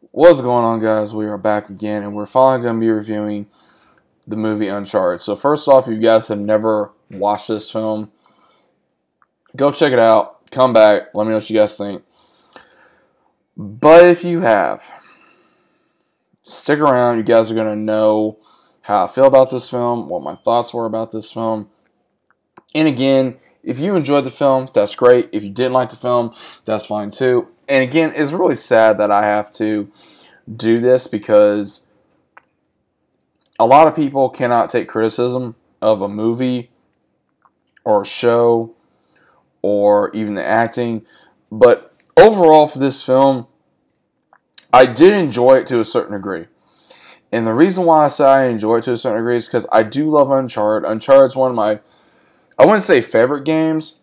What's going on, guys? We are back again, and we're finally going to be reviewing the movie Uncharted. So, first off, if you guys have never watched this film, go check it out. Come back. Let me know what you guys think. But if you have, stick around. You guys are going to know how I feel about this film, what my thoughts were about this film. And again, if you enjoyed the film, that's great. If you didn't like the film, that's fine too. And again, it's really sad that I have to do this because a lot of people cannot take criticism of a movie or a show or even the acting. But overall, for this film, I did enjoy it to a certain degree. And the reason why I say I enjoy it to a certain degree is because I do love Uncharted. Uncharted is one of my, I wouldn't say favorite games,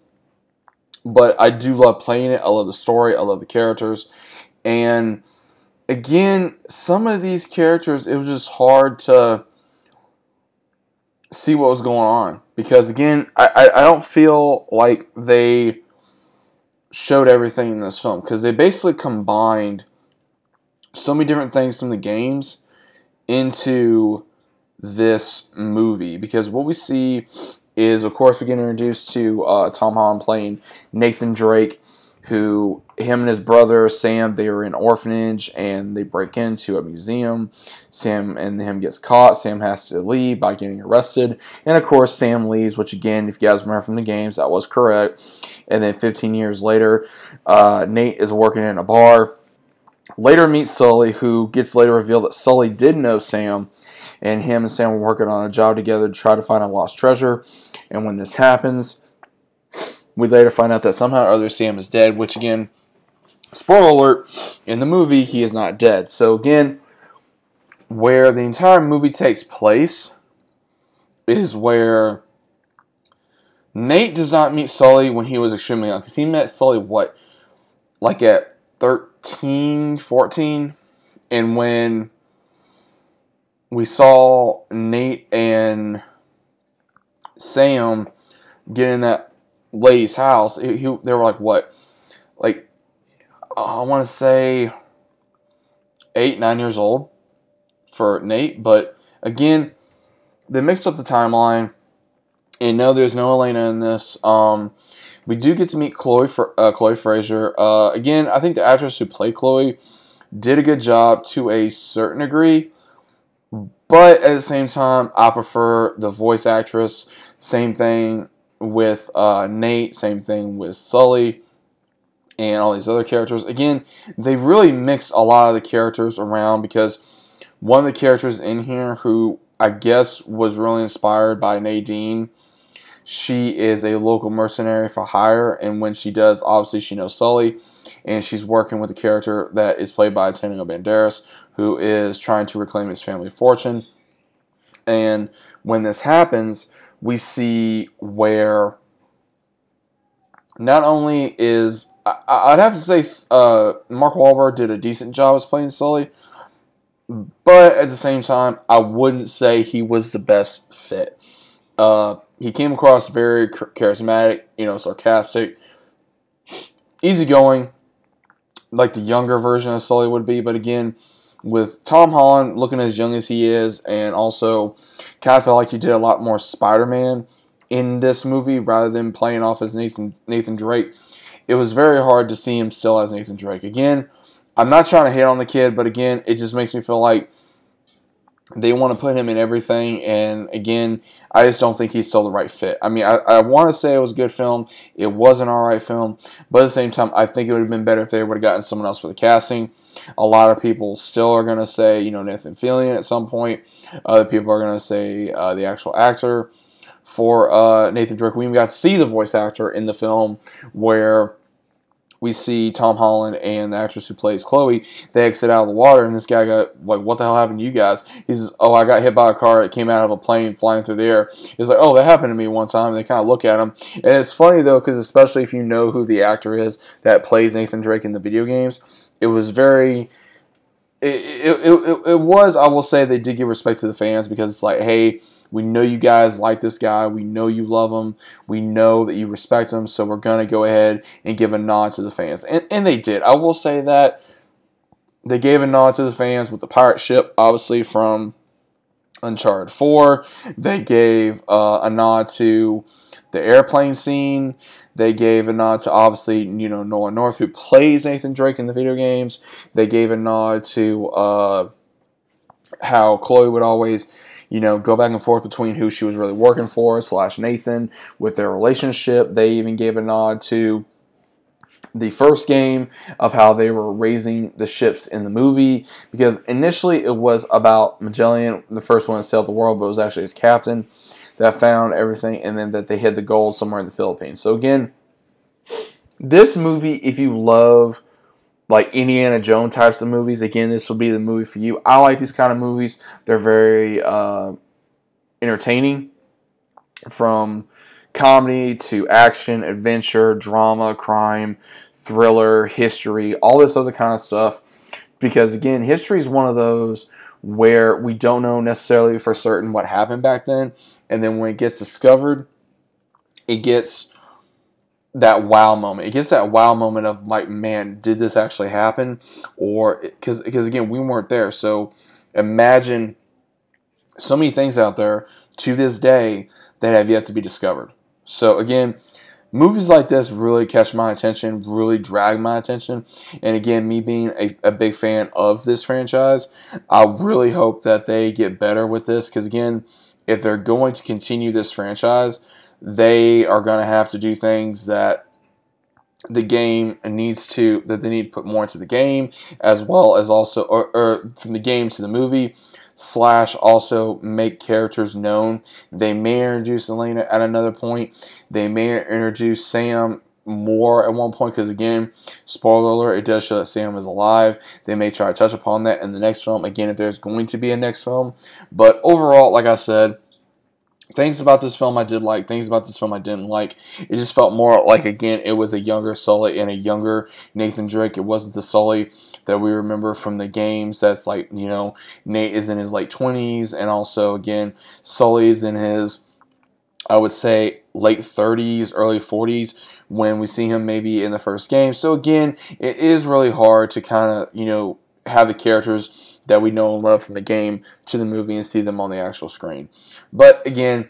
but I do love playing it. I love the story. I love the characters. And again, some of these characters, it was just hard to see what was going on. Because again, I, I, don't feel like they showed everything in this film. Because they basically combined so many different things from the games into this movie because what we see is, of course, we get introduced to uh, Tom Holland playing Nathan Drake, who him and his brother Sam they are in orphanage and they break into a museum. Sam and him gets caught. Sam has to leave by getting arrested, and of course Sam leaves. Which again, if you guys remember from the games, that was correct. And then 15 years later, uh, Nate is working in a bar Later meets Sully, who gets later revealed that Sully did know Sam, and him and Sam were working on a job together to try to find a lost treasure. And when this happens, we later find out that somehow or other Sam is dead, which again, spoiler alert, in the movie, he is not dead. So again, where the entire movie takes place is where Nate does not meet Sully when he was extremely young. Because he met Sully, what, like at 13? 13, 14, and when we saw Nate and Sam get in that lady's house, he, he, they were like, what? Like, I want to say eight, nine years old for Nate. But again, they mixed up the timeline. And no, there's no Elena in this. Um, we do get to meet Chloe for uh, Chloe Frazer. Uh, again, I think the actress who played Chloe did a good job to a certain degree, but at the same time, I prefer the voice actress. Same thing with uh, Nate. Same thing with Sully and all these other characters. Again, they really mixed a lot of the characters around because one of the characters in here who I guess was really inspired by Nadine she is a local mercenary for hire, and when she does, obviously she knows Sully, and she's working with a character that is played by Antonio Banderas, who is trying to reclaim his family fortune. And when this happens, we see where not only is I, would have to say uh, Mark Wahlberg did a decent job as playing Sully, but at the same time, I wouldn't say he was the best fit. Uh, he came across very charismatic, you know, sarcastic, easygoing, like the younger version of Sully would be. But again, with Tom Holland looking as young as he is, and also kind of felt like he did a lot more Spider-Man in this movie rather than playing off as Nathan Nathan Drake. It was very hard to see him still as Nathan Drake. Again, I'm not trying to hate on the kid, but again, it just makes me feel like they want to put him in everything, and again, I just don't think he's still the right fit. I mean, I, I want to say it was a good film. It was an alright film, but at the same time, I think it would have been better if they would have gotten someone else for the casting. A lot of people still are going to say, you know, Nathan Fillion at some point. Other people are going to say uh, the actual actor for uh, Nathan Drake. We even got to see the voice actor in the film where we see Tom Holland and the actress who plays Chloe, they exit out of the water, and this guy got like, "What the hell happened to you guys?" He says, "Oh, I got hit by a car It came out of a plane flying through the air." He's like, "Oh, that happened to me one time." And they kind of look at him, and it's funny though, because especially if you know who the actor is that plays Nathan Drake in the video games, it was very. It, it, it, it was, I will say, they did give respect to the fans because it's like, hey, we know you guys like this guy. We know you love him. We know that you respect him. So we're going to go ahead and give a nod to the fans. And, and they did. I will say that they gave a nod to the fans with the pirate ship, obviously from Uncharted 4. They gave uh, a nod to the airplane scene. They gave a nod to obviously, you know, Nolan North, who plays Nathan Drake in the video games. They gave a nod to uh, how Chloe would always, you know, go back and forth between who she was really working for slash Nathan with their relationship. They even gave a nod to the first game of how they were raising the ships in the movie because initially it was about Magellan, the first one to sail the world, but it was actually his captain that found everything and then that they hid the gold somewhere in the Philippines. So again, this movie, if you love like Indiana Jones types of movies, again, this will be the movie for you. I like these kind of movies. They're very uh, entertaining from comedy to action, adventure, drama, crime, thriller, history, all this other kind of stuff. Because again, history is one of those where we don't know necessarily for certain what happened back then, and then when it gets discovered, it gets that wow moment. It gets that wow moment of like, man, did this actually happen? Or because because again, we weren't there. So imagine so many things out there to this day that have yet to be discovered. So again, movies like this really catch my attention, really drag my attention. And again, me being a, a big fan of this franchise, I really hope that they get better with this because again, if they're going to continue this franchise, they are going to have to do things that the game needs to that they need to put more into the game as well as also or, or from the game to the movie slash also make characters known. They may introduce Elena at another point. They may introduce Sam more at one point because again, spoiler alert, it does show that Sam is alive. They may try to touch upon that in the next film. Again, if there's going to be a next film. But overall, like I said, things about this film I did like, things about this film I didn't like. It just felt more like again it was a younger Sully and a younger Nathan Drake. It wasn't the Sully that we remember from the games. That's like you know Nate is in his late twenties, and also again Sully is in his I would say late 30s, early 40s when we see him maybe in the first game. So again, it is really hard to kind of you know have the characters that we know and love from the game to the movie and see them on the actual screen. But again,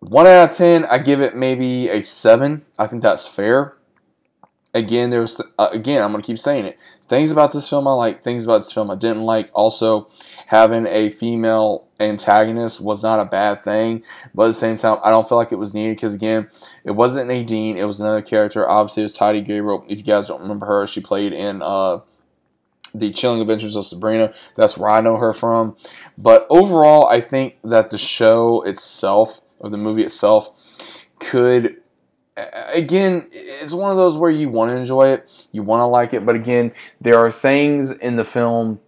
1 out of 10, I give it maybe a 7. I think that's fair. Again, there's uh, again, I'm to keep saying it. Things about this film I like, things about this film I didn't like. Also, having a female antagonist was not a bad thing, but at the same time, I don't feel like it was needed because again, it wasn't Nadine, it was another character. Obviously, it was Tati Gabrielle. If you guys don't remember her, she played in uh, the Chilling Adventures of Sabrina. That's where I know her from. But overall, I think that the show itself, or the movie itself, could. Again, it's one of those where you want to enjoy it, you want to like it, but again, there are things in the film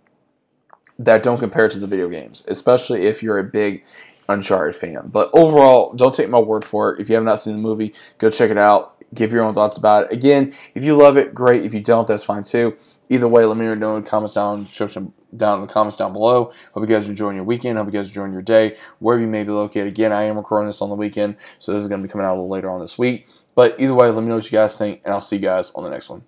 that don't compare to the video games, especially if you're a big Uncharted fan. But overall, don't take my word for it. If you have not seen the movie, go check it out give your own thoughts about it. Again, if you love it, great. If you don't, that's fine too. Either way, let me know in the comments down description down in the comments down below. Hope you guys are enjoying your weekend. Hope you guys are enjoying your day, wherever you may be located. Again, I am recording this on the weekend, so this is going to be coming out a little later on this week. But either way, let me know what you guys think, and I'll see you guys on the next one.